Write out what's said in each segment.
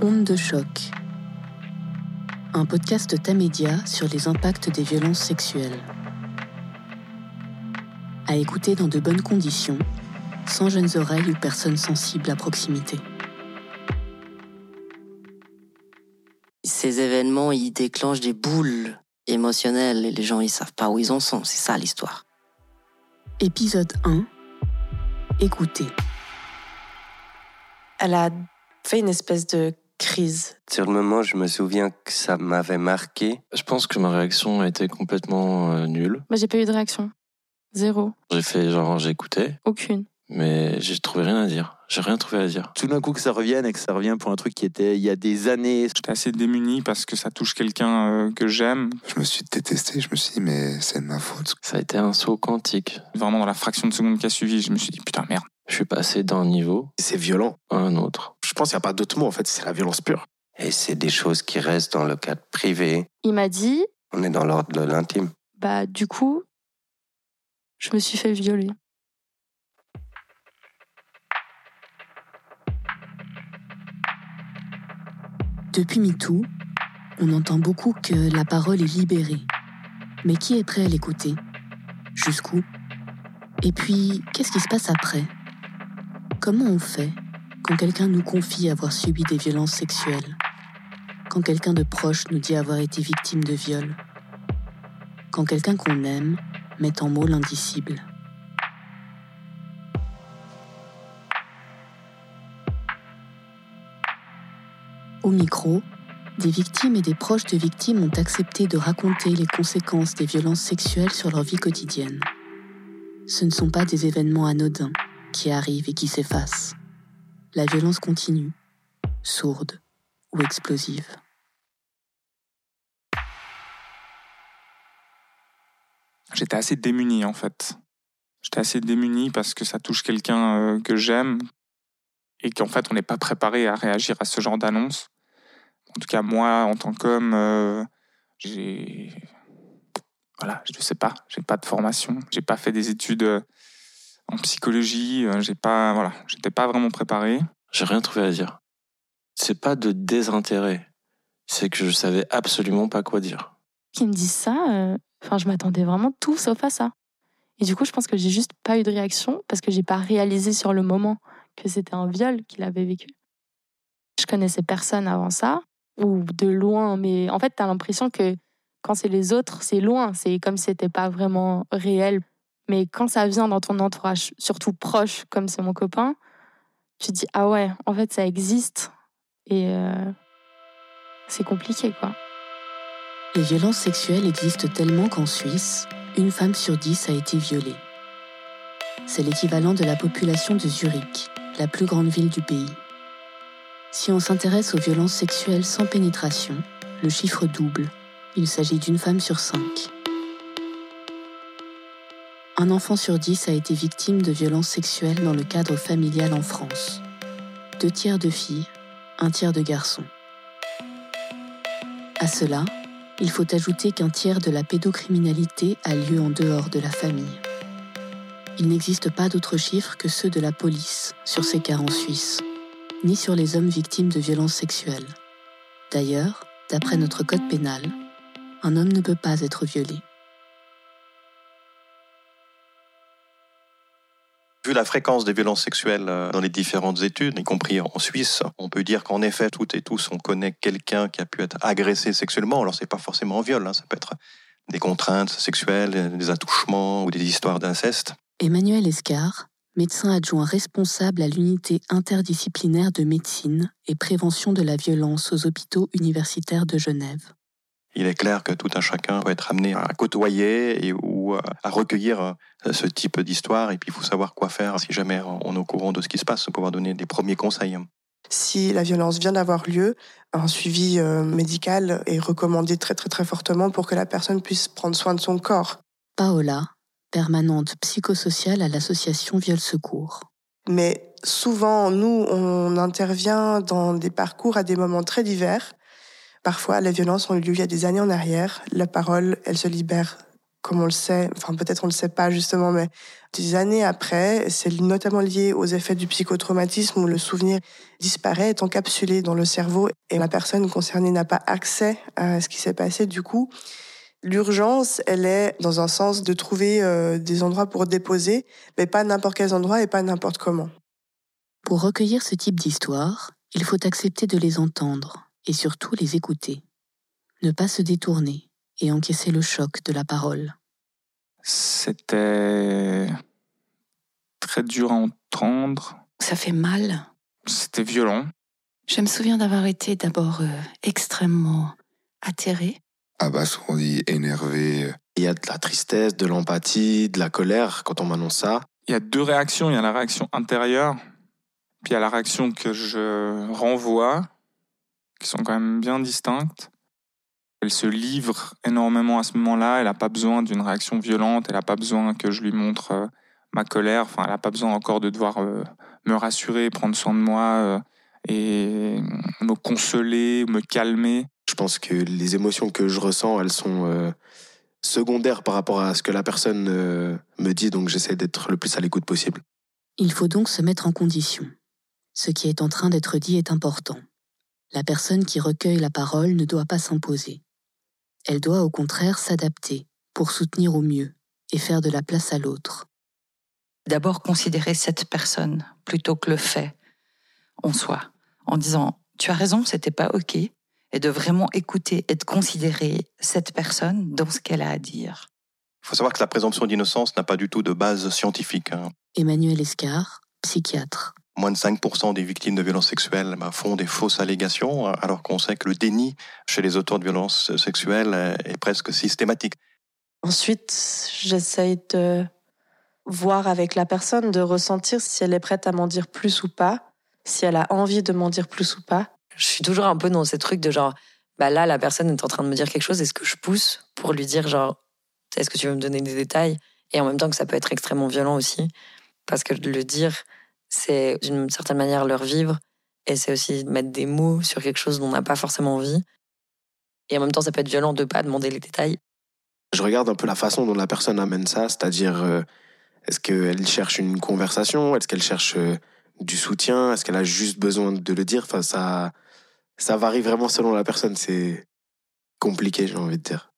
Onde de choc. Un podcast Tamédia sur les impacts des violences sexuelles. À écouter dans de bonnes conditions, sans jeunes oreilles ou personnes sensibles à proximité. Ces événements, ils déclenchent des boules émotionnelles et les gens, ils savent pas où ils en sont. C'est ça l'histoire. Épisode 1. Écoutez. Elle a fait une espèce de crise. Sur le moment, je me souviens que ça m'avait marqué. Je pense que ma réaction a été complètement euh, nulle. Moi, j'ai pas eu de réaction. Zéro. J'ai fait genre j'écoutais, Aucune. mais j'ai trouvé rien à dire. J'ai rien trouvé à dire. tout d'un coup que ça revienne et que ça revient pour un truc qui était il y a des années. J'étais assez démuni parce que ça touche quelqu'un euh, que j'aime. Je me suis détesté, je me suis dit, mais c'est de ma faute. Ça a été un saut quantique. Vraiment, dans la fraction de seconde qui a suivi, je me suis dit, putain, merde. Je suis passé d'un niveau C'est violent. à un autre. Je pense qu'il n'y a pas d'autre mot, en fait, c'est la violence pure. Et c'est des choses qui restent dans le cadre privé. Il m'a dit, On est dans l'ordre de l'intime. bah, du coup, je me suis fait violer. Depuis MeToo, on entend beaucoup que la parole est libérée. Mais qui est prêt à l'écouter? Jusqu'où? Et puis, qu'est-ce qui se passe après? Comment on fait quand quelqu'un nous confie avoir subi des violences sexuelles? Quand quelqu'un de proche nous dit avoir été victime de viol? Quand quelqu'un qu'on aime met en mots l'indicible? Au micro, des victimes et des proches de victimes ont accepté de raconter les conséquences des violences sexuelles sur leur vie quotidienne. Ce ne sont pas des événements anodins qui arrivent et qui s'effacent. La violence continue, sourde ou explosive. J'étais assez démuni, en fait. J'étais assez démuni parce que ça touche quelqu'un euh, que j'aime et qu'en fait, on n'est pas préparé à réagir à ce genre d'annonce. En tout cas, moi, en tant qu'homme, euh, j'ai. Voilà, je ne sais pas, j'ai pas de formation, j'ai pas fait des études euh, en psychologie, euh, j'ai pas. Voilà, j'étais pas vraiment préparé. J'ai rien trouvé à dire. C'est pas de désintérêt. C'est que je savais absolument pas quoi dire. Qui me disent ça, euh, enfin, je m'attendais vraiment tout sauf à ça. Et du coup, je pense que j'ai juste pas eu de réaction parce que j'ai pas réalisé sur le moment que c'était un viol qu'il avait vécu. Je connaissais personne avant ça, ou de loin, mais en fait, t'as l'impression que quand c'est les autres, c'est loin, c'est comme si c'était pas vraiment réel. Mais quand ça vient dans ton entourage, surtout proche, comme c'est mon copain, tu te dis ah ouais, en fait, ça existe et euh, c'est compliqué quoi. Les violences sexuelles existent tellement qu'en Suisse, une femme sur dix a été violée. C'est l'équivalent de la population de Zurich, la plus grande ville du pays. Si on s'intéresse aux violences sexuelles sans pénétration, le chiffre double. Il s'agit d'une femme sur cinq. Un enfant sur dix a été victime de violences sexuelles dans le cadre familial en France. Deux tiers de filles, un tiers de garçons. À cela, il faut ajouter qu'un tiers de la pédocriminalité a lieu en dehors de la famille. Il n'existe pas d'autres chiffres que ceux de la police sur ces cas en Suisse, ni sur les hommes victimes de violences sexuelles. D'ailleurs, d'après notre code pénal, un homme ne peut pas être violé. Vu la fréquence des violences sexuelles euh, dans les différentes études, y compris en Suisse, on peut dire qu'en effet, toutes et tous, on connaît quelqu'un qui a pu être agressé sexuellement. Alors, c'est pas forcément un viol, hein, ça peut être des contraintes sexuelles, des attouchements ou des histoires d'inceste. Emmanuel Escar, médecin adjoint responsable à l'unité interdisciplinaire de médecine et prévention de la violence aux hôpitaux universitaires de Genève. Il est clair que tout un chacun peut être amené à côtoyer et, ou euh, à recueillir euh, ce type d'histoire. Et puis, il faut savoir quoi faire si jamais on est au courant de ce qui se passe, pour pouvoir donner des premiers conseils. Si la violence vient d'avoir lieu, un suivi euh, médical est recommandé très très très fortement pour que la personne puisse prendre soin de son corps. Paola, permanente psychosociale à l'association Viol Secours. Mais souvent, nous, on intervient dans des parcours à des moments très divers. Parfois, les violences ont eu lieu il y a des années en arrière. La parole, elle se libère comme on le sait, enfin peut-être on le sait pas justement, mais des années après, c'est notamment lié aux effets du psychotraumatisme où le souvenir disparaît, est encapsulé dans le cerveau et la personne concernée n'a pas accès à ce qui s'est passé. Du coup, l'urgence, elle est dans un sens de trouver euh, des endroits pour déposer, mais pas n'importe quels endroits et pas n'importe comment. Pour recueillir ce type d'histoire, il faut accepter de les entendre et surtout les écouter. Ne pas se détourner et encaisser le choc de la parole. C'était très dur à entendre. Ça fait mal. C'était violent. Je me souviens d'avoir été d'abord euh, extrêmement atterrée. Abasourdi, énervé. Il y a de la tristesse, de l'empathie, de la colère quand on m'annonce ça. Il y a deux réactions. Il y a la réaction intérieure, puis il y a la réaction que je renvoie, qui sont quand même bien distinctes. Elle se livre énormément à ce moment-là. Elle n'a pas besoin d'une réaction violente. Elle n'a pas besoin que je lui montre euh, ma colère. Enfin, elle n'a pas besoin encore de devoir euh, me rassurer, prendre soin de moi euh, et me consoler, me calmer. Je pense que les émotions que je ressens, elles sont secondaires par rapport à ce que la personne me dit. Donc, j'essaie d'être le plus à l'écoute possible. Il faut donc se mettre en condition. Ce qui est en train d'être dit est important. La personne qui recueille la parole ne doit pas s'imposer. Elle doit au contraire s'adapter pour soutenir au mieux et faire de la place à l'autre. D'abord considérer cette personne plutôt que le fait en soi, en disant tu as raison, c'était pas ok, et de vraiment écouter et de considérer cette personne dans ce qu'elle a à dire. Il faut savoir que la présomption d'innocence n'a pas du tout de base scientifique. hein. Emmanuel Escar, psychiatre. Moins de 5% des victimes de violences sexuelles bah, font des fausses allégations, alors qu'on sait que le déni chez les auteurs de violences sexuelles est presque systématique. Ensuite, j'essaye de voir avec la personne, de ressentir si elle est prête à m'en dire plus ou pas, si elle a envie de m'en dire plus ou pas. Je suis toujours un peu dans ces trucs de genre, bah là, la personne est en train de me dire quelque chose, est-ce que je pousse pour lui dire genre, est-ce que tu veux me donner des détails? Et en même temps que ça peut être extrêmement violent aussi, parce que de le dire, c'est d'une certaine manière leur vivre, et c'est aussi mettre des mots sur quelque chose dont on n'a pas forcément envie. Et en même temps, ça peut être violent de pas demander les détails. Je regarde un peu la façon dont la personne amène ça, c'est-à-dire euh, est-ce qu'elle cherche une conversation, est-ce qu'elle cherche euh, du soutien, est-ce qu'elle a juste besoin de le dire? Enfin, ça, ça varie vraiment selon la personne. C'est compliqué, j'ai envie de dire.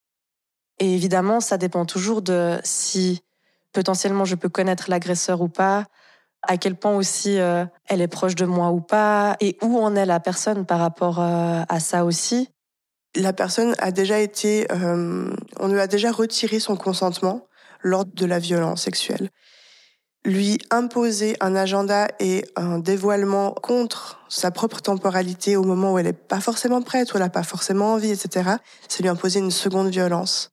Et évidemment, ça dépend toujours de si potentiellement je peux connaître l'agresseur ou pas, à quel point aussi euh, elle est proche de moi ou pas, et où en est la personne par rapport euh, à ça aussi. La personne a déjà été, euh, on lui a déjà retiré son consentement lors de la violence sexuelle. Lui imposer un agenda et un dévoilement contre sa propre temporalité au moment où elle n'est pas forcément prête, où elle n'a pas forcément envie, etc., c'est lui imposer une seconde violence.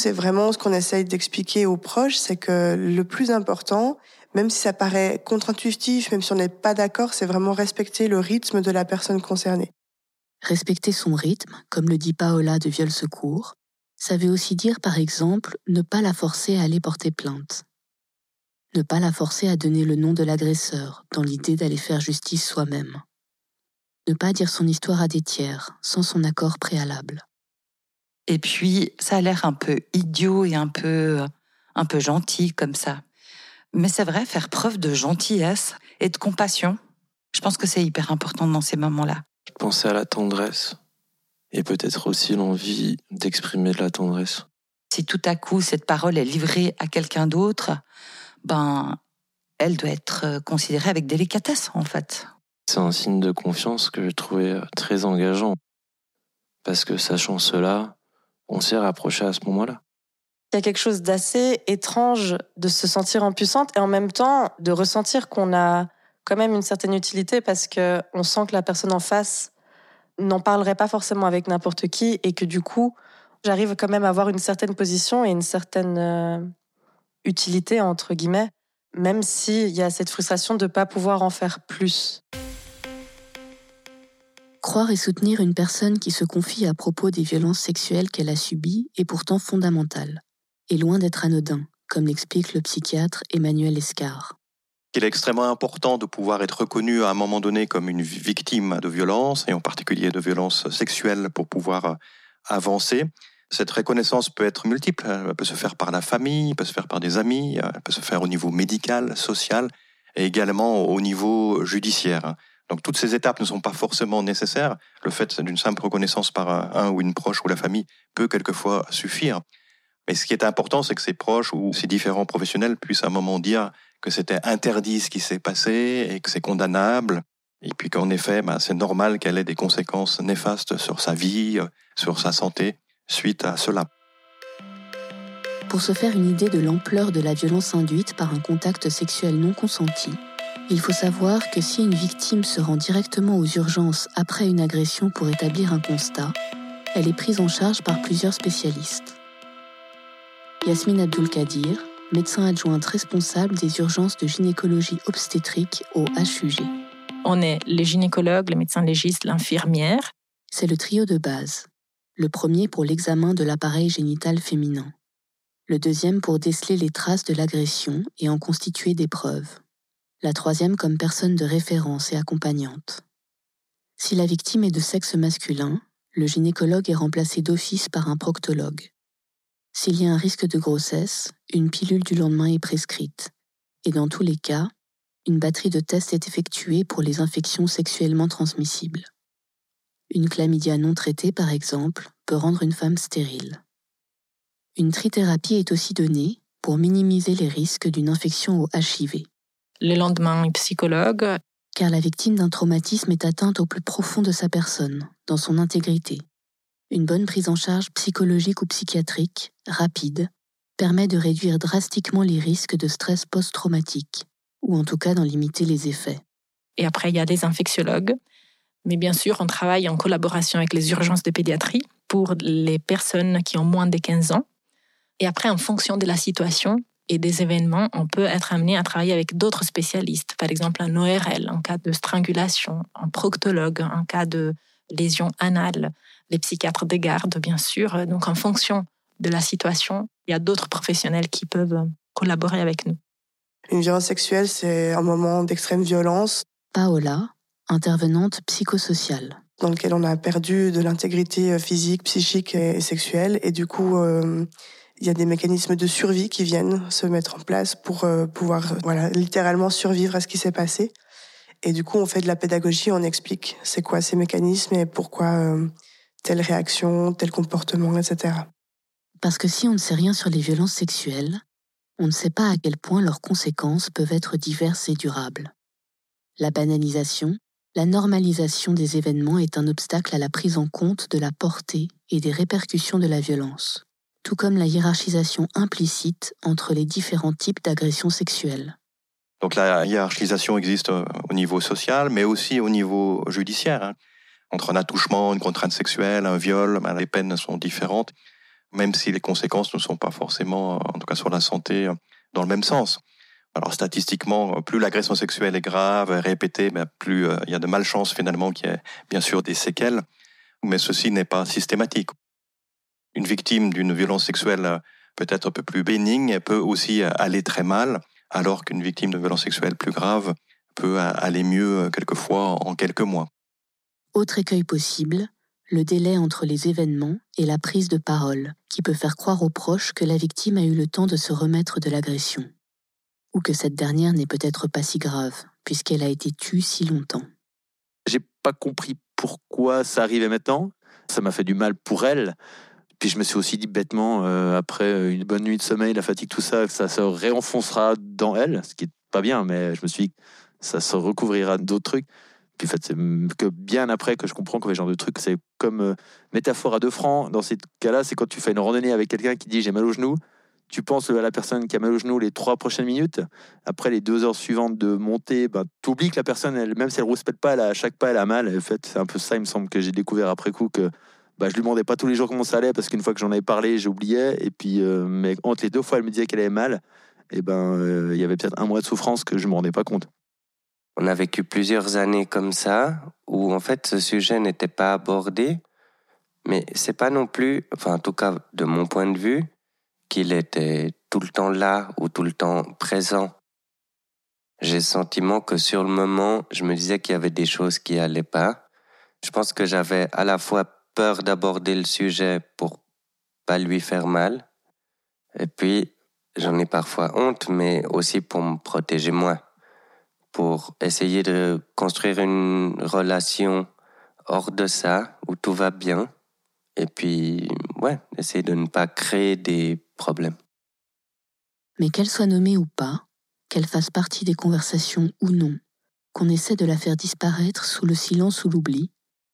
C'est vraiment ce qu'on essaye d'expliquer aux proches, c'est que le plus important, même si ça paraît contre-intuitif, même si on n'est pas d'accord, c'est vraiment respecter le rythme de la personne concernée. Respecter son rythme, comme le dit Paola de Viol Secours, ça veut aussi dire par exemple ne pas la forcer à aller porter plainte. Ne pas la forcer à donner le nom de l'agresseur dans l'idée d'aller faire justice soi-même. Ne pas dire son histoire à des tiers sans son accord préalable. Et puis, ça a l'air un peu idiot et un peu, un peu gentil comme ça. Mais c'est vrai, faire preuve de gentillesse et de compassion, je pense que c'est hyper important dans ces moments-là. Pensais à la tendresse et peut-être aussi l'envie d'exprimer de la tendresse. Si tout à coup cette parole est livrée à quelqu'un d'autre, ben, elle doit être considérée avec délicatesse en fait. C'est un signe de confiance que je trouvais très engageant. Parce que sachant cela, on s'est rapproché à ce moment-là. Il y a quelque chose d'assez étrange de se sentir impuissante et en même temps de ressentir qu'on a quand même une certaine utilité parce que on sent que la personne en face n'en parlerait pas forcément avec n'importe qui et que du coup, j'arrive quand même à avoir une certaine position et une certaine euh, utilité entre guillemets, même s'il y a cette frustration de ne pas pouvoir en faire plus. Croire et soutenir une personne qui se confie à propos des violences sexuelles qu'elle a subies est pourtant fondamental, et loin d'être anodin, comme l'explique le psychiatre Emmanuel Escar. Il est extrêmement important de pouvoir être reconnu à un moment donné comme une victime de violence, et en particulier de violences sexuelles, pour pouvoir avancer. Cette reconnaissance peut être multiple. Elle peut se faire par la famille, elle peut se faire par des amis, elle peut se faire au niveau médical, social et également au niveau judiciaire. Donc toutes ces étapes ne sont pas forcément nécessaires. Le fait d'une simple reconnaissance par un ou une proche ou la famille peut quelquefois suffire. Mais ce qui est important, c'est que ces proches ou ces différents professionnels puissent à un moment dire que c'était interdit ce qui s'est passé et que c'est condamnable. Et puis qu'en effet, ben, c'est normal qu'elle ait des conséquences néfastes sur sa vie, sur sa santé, suite à cela. Pour se faire une idée de l'ampleur de la violence induite par un contact sexuel non consenti, il faut savoir que si une victime se rend directement aux urgences après une agression pour établir un constat, elle est prise en charge par plusieurs spécialistes. Yasmine Abdul-Kadir, médecin adjointe responsable des urgences de gynécologie obstétrique au HUG. On est les gynécologues, les médecins légistes, l'infirmière. C'est le trio de base. Le premier pour l'examen de l'appareil génital féminin. Le deuxième pour déceler les traces de l'agression et en constituer des preuves. La troisième comme personne de référence et accompagnante. Si la victime est de sexe masculin, le gynécologue est remplacé d'office par un proctologue. S'il y a un risque de grossesse, une pilule du lendemain est prescrite. Et dans tous les cas, une batterie de tests est effectuée pour les infections sexuellement transmissibles. Une chlamydia non traitée, par exemple, peut rendre une femme stérile. Une trithérapie est aussi donnée pour minimiser les risques d'une infection au HIV. Le lendemain, psychologue. Car la victime d'un traumatisme est atteinte au plus profond de sa personne, dans son intégrité, une bonne prise en charge psychologique ou psychiatrique, rapide, permet de réduire drastiquement les risques de stress post-traumatique, ou en tout cas d'en limiter les effets. Et après, il y a les infectiologues. Mais bien sûr, on travaille en collaboration avec les urgences de pédiatrie pour les personnes qui ont moins de 15 ans. Et après, en fonction de la situation et des événements, on peut être amené à travailler avec d'autres spécialistes. Par exemple, un ORL en cas de strangulation, un proctologue en cas de lésion anale, les psychiatres de garde, bien sûr. Donc, en fonction de la situation, il y a d'autres professionnels qui peuvent collaborer avec nous. Une violence sexuelle, c'est un moment d'extrême violence. Paola, intervenante psychosociale. Dans lequel on a perdu de l'intégrité physique, psychique et sexuelle. Et du coup, euh, il y a des mécanismes de survie qui viennent se mettre en place pour euh, pouvoir voilà, littéralement survivre à ce qui s'est passé. Et du coup, on fait de la pédagogie, on explique c'est quoi ces mécanismes et pourquoi euh, telle réaction, tel comportement, etc. Parce que si on ne sait rien sur les violences sexuelles, on ne sait pas à quel point leurs conséquences peuvent être diverses et durables. La banalisation, la normalisation des événements est un obstacle à la prise en compte de la portée et des répercussions de la violence, tout comme la hiérarchisation implicite entre les différents types d'agressions sexuelles. Donc la hiérarchisation existe euh, au niveau social, mais aussi au niveau judiciaire. Entre un attouchement, une contrainte sexuelle, un viol, ben, les peines sont différentes, même si les conséquences ne sont pas forcément, en tout cas sur la santé, dans le même sens. Alors statistiquement, plus l'agression sexuelle est grave, répétée, ben, plus euh, il y a de malchance finalement qu'il y ait bien sûr des séquelles, mais ceci n'est pas systématique. Une victime d'une violence sexuelle euh, peut être un peu plus bénigne, peut aussi aller très mal alors qu'une victime de violence sexuelle plus grave peut aller mieux quelquefois en quelques mois. Autre écueil possible, le délai entre les événements et la prise de parole, qui peut faire croire aux proches que la victime a eu le temps de se remettre de l'agression, ou que cette dernière n'est peut-être pas si grave, puisqu'elle a été tue si longtemps. J'ai pas compris pourquoi ça arrivait maintenant. Ça m'a fait du mal pour elle, puis je me suis aussi dit bêtement, euh, après une bonne nuit de sommeil, la fatigue, tout ça, ça se réenfoncera dans elle, ce qui est pas bien, mais je me suis dit, ça se recouvrira d'autres trucs. C'est que bien après que je comprends que ce genre de trucs, c'est comme euh, métaphore à deux francs. Dans ces cas-là, c'est quand tu fais une randonnée avec quelqu'un qui dit j'ai mal au genou. Tu penses à la personne qui a mal au genou les trois prochaines minutes. Après les deux heures suivantes de montée, ben, tu oublies que la personne, même si elle rouspète pas, elle à chaque pas, elle a mal. en fait, c'est un peu ça, il me semble, que j'ai découvert après coup que bah, je lui demandais pas tous les jours comment ça allait parce qu'une fois que j'en avais parlé, j'oubliais. Et puis, euh, mais entre les deux fois, elle me disait qu'elle avait mal. Ben, euh, il y avait peut-être un mois de souffrance que je me rendais pas compte. On a vécu plusieurs années comme ça où en fait ce sujet n'était pas abordé, mais c'est pas non plus, enfin en tout cas de mon point de vue, qu'il était tout le temps là ou tout le temps présent. J'ai le sentiment que sur le moment, je me disais qu'il y avait des choses qui allaient pas. Je pense que j'avais à la fois peur d'aborder le sujet pour pas lui faire mal. Et puis, j'en ai parfois honte, mais aussi pour me protéger moi, pour essayer de construire une relation hors de ça, où tout va bien. Et puis, ouais, essayer de ne pas créer des problèmes. Mais qu'elle soit nommée ou pas, qu'elle fasse partie des conversations ou non, qu'on essaie de la faire disparaître sous le silence ou l'oubli,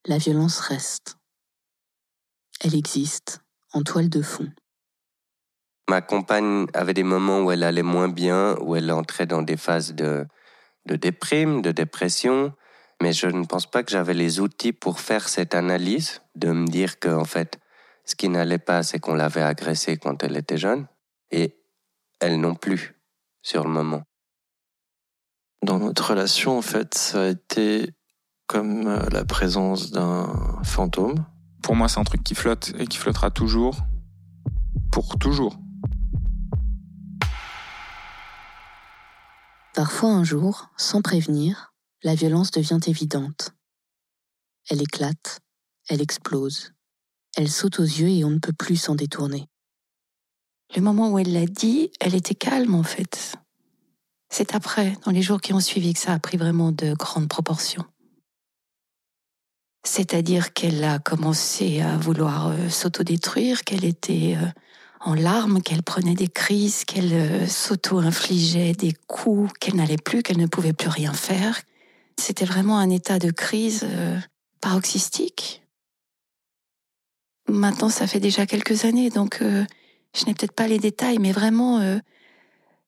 la violence reste. Elle existe, en toile de fond. Ma compagne avait des moments où elle allait moins bien, où elle entrait dans des phases de, de déprime, de dépression, mais je ne pense pas que j'avais les outils pour faire cette analyse, de me dire que, en fait, ce qui n'allait pas, c'est qu'on l'avait agressée quand elle était jeune, et elle non plus, sur le moment. Dans notre relation, en fait, ça a été comme euh, la présence d'un fantôme. Pour moi, c'est un truc qui flotte et qui flottera toujours. Pour toujours. Parfois un jour, sans prévenir, la violence devient évidente. Elle éclate, elle explose, elle saute aux yeux et on ne peut plus s'en détourner. Le moment où elle l'a dit, elle était calme en fait. C'est après, dans les jours qui ont suivi, que ça a pris vraiment de grandes proportions. C'est-à-dire qu'elle a commencé à vouloir euh, s'autodétruire, qu'elle était euh, en larmes, qu'elle prenait des crises, qu'elle euh, s'auto-infligeait des coups, qu'elle n'allait plus, qu'elle ne pouvait plus rien faire. C'était vraiment un état de crise paroxystique. Maintenant, ça fait déjà quelques années, donc je n'ai peut-être pas les détails, mais vraiment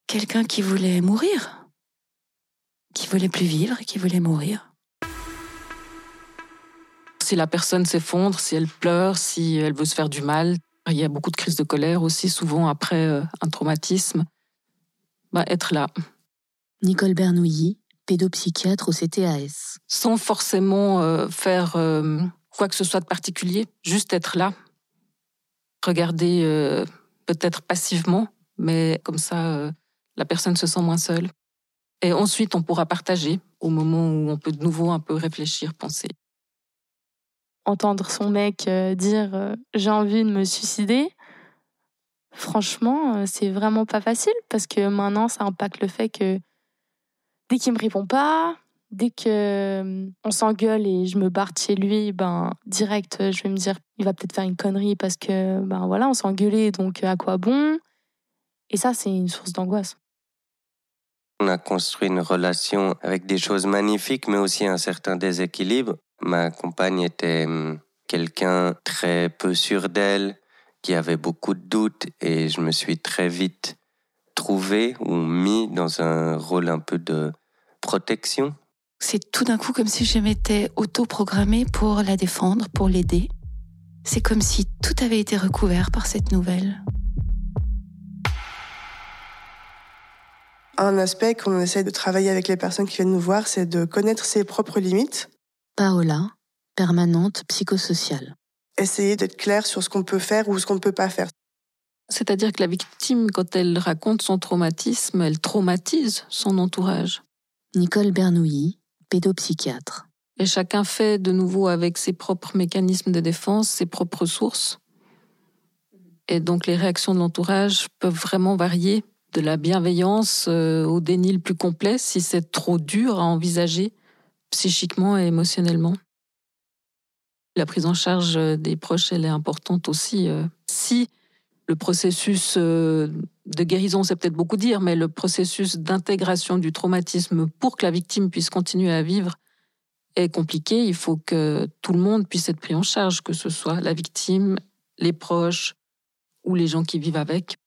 quelqu'un qui voulait mourir, qui voulait plus vivre, qui voulait mourir. Si la personne s'effondre, si elle pleure, si elle veut se faire du mal, il y a beaucoup de crises de colère aussi, souvent après euh, un traumatisme. Bah, être là. Nicole Bernouilly, pédopsychiatre au CTAS. Sans forcément euh, faire euh, quoi que ce soit de particulier, juste être là. Regarder peut-être passivement, mais comme ça, la personne se sent moins seule. Et ensuite, on pourra partager au moment où on peut de nouveau un peu réfléchir, penser. Entendre son mec euh, dire euh, j'ai envie de me suicider, franchement, euh, c'est vraiment pas facile parce que maintenant, ça impacte le fait que dès qu'il me répond pas, dès que on s'engueule et je me barre de chez lui, ben direct, je vais me dire il va peut-être faire une connerie parce que ben voilà, on s'est engueulé, donc à quoi bon? Et ça, c'est une source d'angoisse. On a construit une relation avec des choses magnifiques, mais aussi un certain déséquilibre. Ma compagne était hum, quelqu'un très peu sûr d'elle, qui avait beaucoup de doutes, et je me suis très vite trouvé ou mis dans un rôle un peu de protection. C'est tout d'un coup comme si je m'étais auto-programmée pour la défendre, pour l'aider. C'est comme si tout avait été recouvert par cette nouvelle. Un aspect qu'on essaie de travailler avec les personnes qui viennent nous voir, c'est de connaître ses propres limites. Paola, permanente psychosociale. Essayer d'être clair sur ce qu'on peut faire ou ce qu'on ne peut pas faire. C'est-à-dire que la victime, quand elle raconte son traumatisme, elle traumatise son entourage. Nicole Bernouilly, pédopsychiatre. Et chacun fait de nouveau avec ses propres mécanismes de défense, ses propres sources. Et donc les réactions de l'entourage peuvent vraiment varier de la bienveillance euh, au déni le plus complet si c'est trop dur à envisager psychiquement et émotionnellement. La prise en charge des proches, elle est importante aussi. Euh. Si le processus euh, de guérison, c'est peut-être beaucoup dire, mais le processus d'intégration du traumatisme pour que la victime puisse continuer à vivre est compliqué. Il faut que tout le monde puisse être pris en charge, que ce soit la victime, les proches ou les gens qui vivent avec.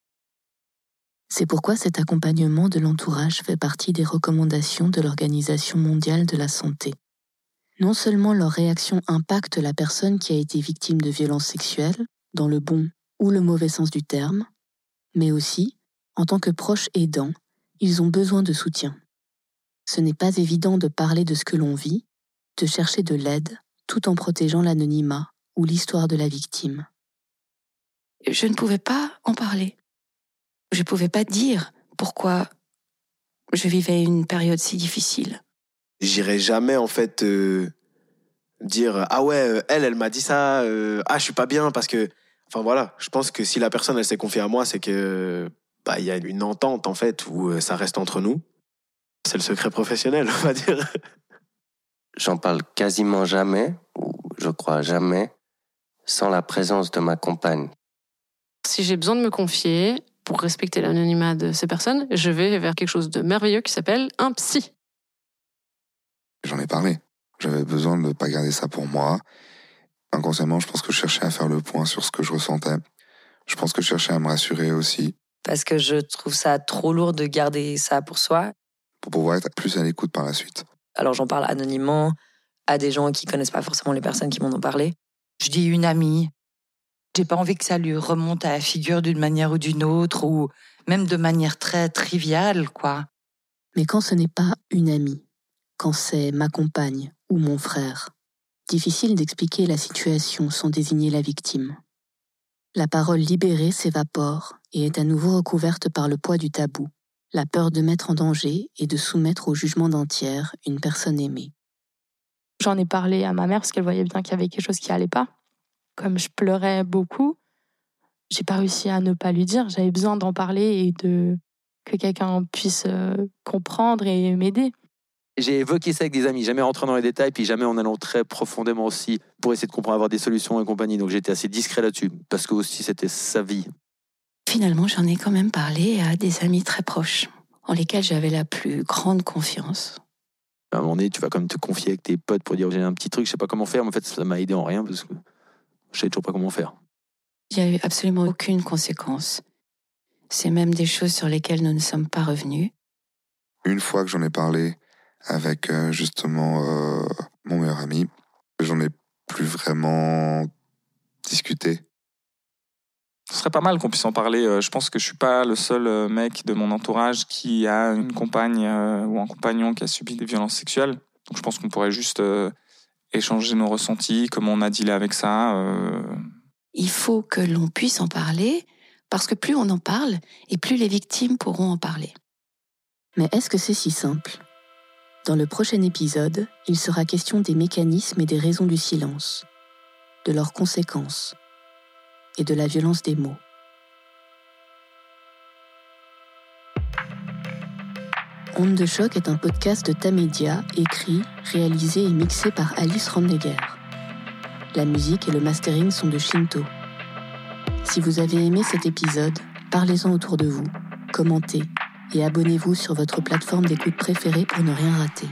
C'est pourquoi cet accompagnement de l'entourage fait partie des recommandations de l'Organisation mondiale de la santé. Non seulement leur réaction impacte la personne qui a été victime de violences sexuelles, dans le bon ou le mauvais sens du terme, mais aussi, en tant que proches aidants, ils ont besoin de soutien. Ce n'est pas évident de parler de ce que l'on vit, de chercher de l'aide, tout en protégeant l'anonymat ou l'histoire de la victime. Je ne pouvais pas en parler. Je ne pouvais pas dire pourquoi je vivais une période si difficile. J'irai jamais en fait euh, dire ah ouais euh, elle elle m'a dit ça euh, ah je suis pas bien parce que en Enfin voilà, je pense que si la personne elle s'est confiée à moi, c'est que bah il y a une entente en fait où euh, ça reste entre nous. C'est le secret professionnel, on va dire. J'en parle quasiment jamais, ou je crois jamais, sans la présence de ma compagne. Si j'ai besoin de me confier, pour respecter l'anonymat de ces personnes, je vais vers quelque chose de merveilleux qui s'appelle un psy. J'en ai parlé. J'avais besoin de ne pas garder ça pour moi. Inconsciemment, je pense que je cherchais à faire le point sur ce que je ressentais. Je pense que je cherchais à me rassurer aussi. Parce que je trouve ça trop lourd de garder ça pour soi. Pour pouvoir être plus à l'écoute par la suite. Alors j'en parle anonymement à des gens qui connaissent pas forcément les personnes qui m'en ont parlé. Je dis une amie. J'ai pas envie que ça lui remonte à la figure d'une manière ou d'une autre, ou même de manière très triviale, quoi. Mais quand ce n'est pas une amie, quand c'est ma compagne ou mon frère, difficile d'expliquer la situation sans désigner la victime. La parole libérée s'évapore et est à nouveau recouverte par le poids du tabou, la peur de mettre en danger et de soumettre au jugement d'un tiers une personne aimée. J'en ai parlé à ma mère parce qu'elle voyait bien qu'il y avait quelque chose qui allait pas. Comme je pleurais beaucoup, j'ai pas réussi à ne pas lui dire. J'avais besoin d'en parler et de que quelqu'un puisse euh, comprendre et m'aider. J'ai évoqué ça avec des amis, jamais rentrant dans les détails, puis jamais en allant très profondément aussi pour essayer de comprendre, avoir des solutions et compagnie. Donc j'étais assez discret là-dessus, parce que aussi c'était sa vie. Finalement, j'en ai quand même parlé à des amis très proches, en lesquels j'avais la plus grande confiance. À un moment donné, tu vas quand même te confier avec tes potes pour dire j'ai un petit truc, je sais pas comment faire, mais en fait ça m'a aidé en rien parce que je savais toujours pas comment faire. Il n'y a eu absolument aucune conséquence. C'est même des choses sur lesquelles nous ne sommes pas revenus. Une fois que j'en ai parlé avec euh, justement euh, mon meilleur ami, j'en ai plus vraiment discuté. Ce serait pas mal qu'on puisse en parler. Euh, Je pense que je suis pas le seul mec de mon entourage qui a une compagne euh, ou un compagnon qui a subi des violences sexuelles. Donc je pense qu'on pourrait juste euh, échanger nos ressentis, comment on a dealé avec ça. euh. Il faut que l'on puisse en parler, parce que plus on en parle, et plus les victimes pourront en parler. Mais est-ce que c'est si simple? Dans le prochain épisode, il sera question des mécanismes et des raisons du silence, de leurs conséquences et de la violence des mots. Onde de choc est un podcast de Tamedia, écrit, réalisé et mixé par Alice Randegger. La musique et le mastering sont de Shinto. Si vous avez aimé cet épisode, parlez-en autour de vous, commentez et abonnez-vous sur votre plateforme d'écoute préférée pour ne rien rater.